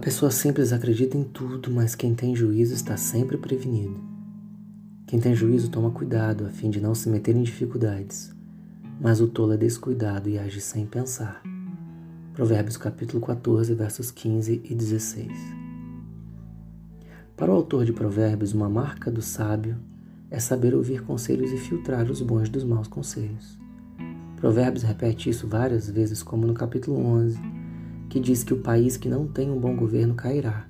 pessoa simples acredita em tudo, mas quem tem juízo está sempre prevenido. Quem tem juízo toma cuidado a fim de não se meter em dificuldades, mas o tolo é descuidado e age sem pensar. Provérbios capítulo 14, versos 15 e 16. Para o autor de Provérbios, uma marca do sábio é saber ouvir conselhos e filtrar os bons dos maus conselhos. Provérbios repete isso várias vezes, como no capítulo 11, que diz que o país que não tem um bom governo cairá,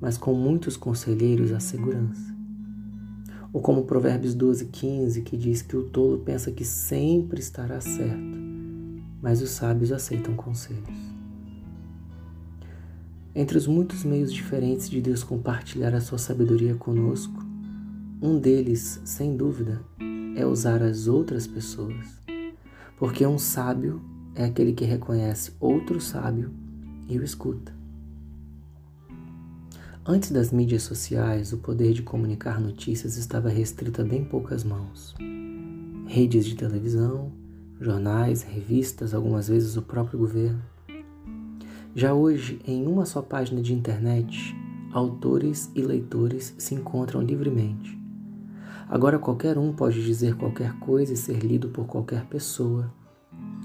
mas com muitos conselheiros a segurança. Ou como Provérbios 12, 15, que diz que o tolo pensa que sempre estará certo, mas os sábios aceitam conselhos. Entre os muitos meios diferentes de Deus compartilhar a sua sabedoria conosco, um deles, sem dúvida, é usar as outras pessoas porque um sábio é aquele que reconhece outro sábio e o escuta. Antes das mídias sociais, o poder de comunicar notícias estava restrito a bem poucas mãos. Redes de televisão, jornais, revistas, algumas vezes o próprio governo. Já hoje, em uma só página de internet, autores e leitores se encontram livremente Agora qualquer um pode dizer qualquer coisa e ser lido por qualquer pessoa,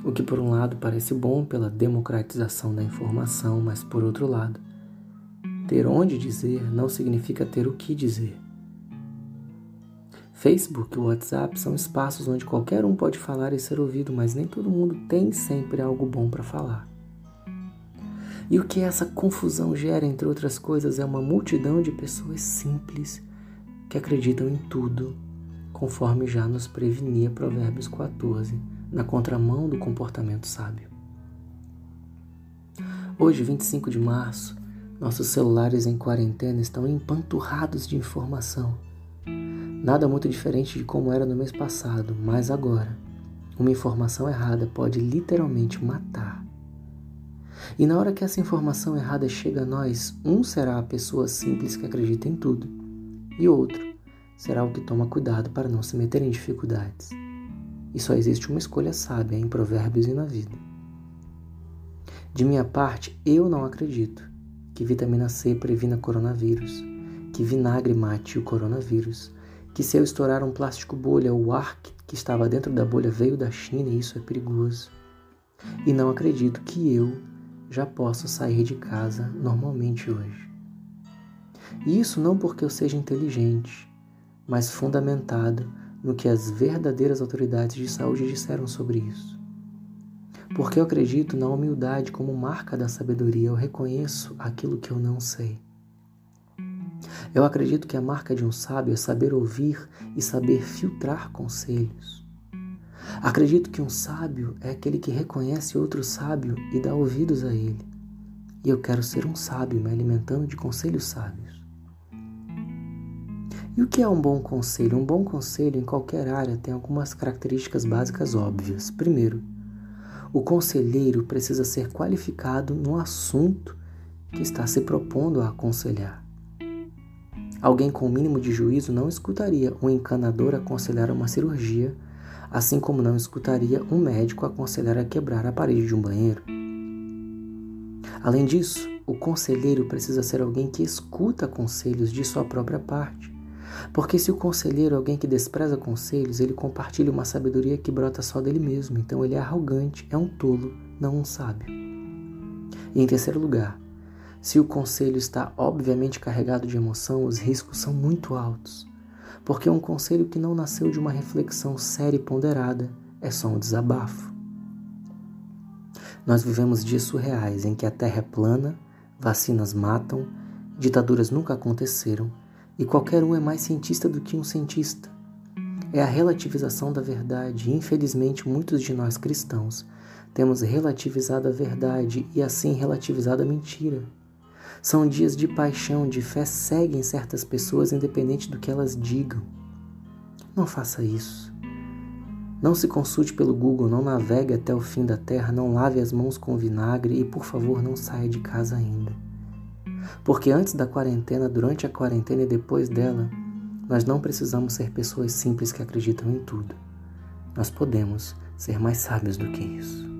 o que por um lado parece bom pela democratização da informação, mas por outro lado, ter onde dizer não significa ter o que dizer. Facebook e WhatsApp são espaços onde qualquer um pode falar e ser ouvido, mas nem todo mundo tem sempre algo bom para falar. E o que essa confusão gera, entre outras coisas, é uma multidão de pessoas simples que acreditam em tudo, conforme já nos prevenia Provérbios 14, na contramão do comportamento sábio. Hoje, 25 de março, nossos celulares em quarentena estão empanturrados de informação. Nada muito diferente de como era no mês passado, mas agora, uma informação errada pode literalmente matar. E na hora que essa informação errada chega a nós, um será a pessoa simples que acredita em tudo, e outro será o que toma cuidado para não se meter em dificuldades. E só existe uma escolha sábia em Provérbios e na vida. De minha parte, eu não acredito que vitamina C previna coronavírus, que vinagre mate o coronavírus, que se eu estourar um plástico bolha, o ar que estava dentro da bolha veio da China e isso é perigoso. E não acredito que eu já possa sair de casa normalmente hoje. E isso não porque eu seja inteligente, mas fundamentado no que as verdadeiras autoridades de saúde disseram sobre isso. Porque eu acredito na humildade como marca da sabedoria, eu reconheço aquilo que eu não sei. Eu acredito que a marca de um sábio é saber ouvir e saber filtrar conselhos. Acredito que um sábio é aquele que reconhece outro sábio e dá ouvidos a ele. E eu quero ser um sábio me alimentando de conselhos sábios. E o que é um bom conselho? Um bom conselho em qualquer área tem algumas características básicas óbvias. Primeiro, o conselheiro precisa ser qualificado no assunto que está se propondo a aconselhar. Alguém com o mínimo de juízo não escutaria um encanador aconselhar uma cirurgia, assim como não escutaria um médico aconselhar a quebrar a parede de um banheiro. Além disso, o conselheiro precisa ser alguém que escuta conselhos de sua própria parte porque se o conselheiro é alguém que despreza conselhos, ele compartilha uma sabedoria que brota só dele mesmo. Então ele é arrogante, é um tolo, não um sábio. E em terceiro lugar, se o conselho está obviamente carregado de emoção, os riscos são muito altos. Porque um conselho que não nasceu de uma reflexão séria e ponderada é só um desabafo. Nós vivemos dias surreais em que a terra é plana, vacinas matam, ditaduras nunca aconteceram e qualquer um é mais cientista do que um cientista. É a relativização da verdade. Infelizmente, muitos de nós cristãos temos relativizado a verdade e assim relativizado a mentira. São dias de paixão, de fé seguem certas pessoas independente do que elas digam. Não faça isso. Não se consulte pelo Google, não navegue até o fim da terra, não lave as mãos com vinagre e, por favor, não saia de casa ainda. Porque antes da quarentena, durante a quarentena e depois dela, nós não precisamos ser pessoas simples que acreditam em tudo. Nós podemos ser mais sábios do que isso.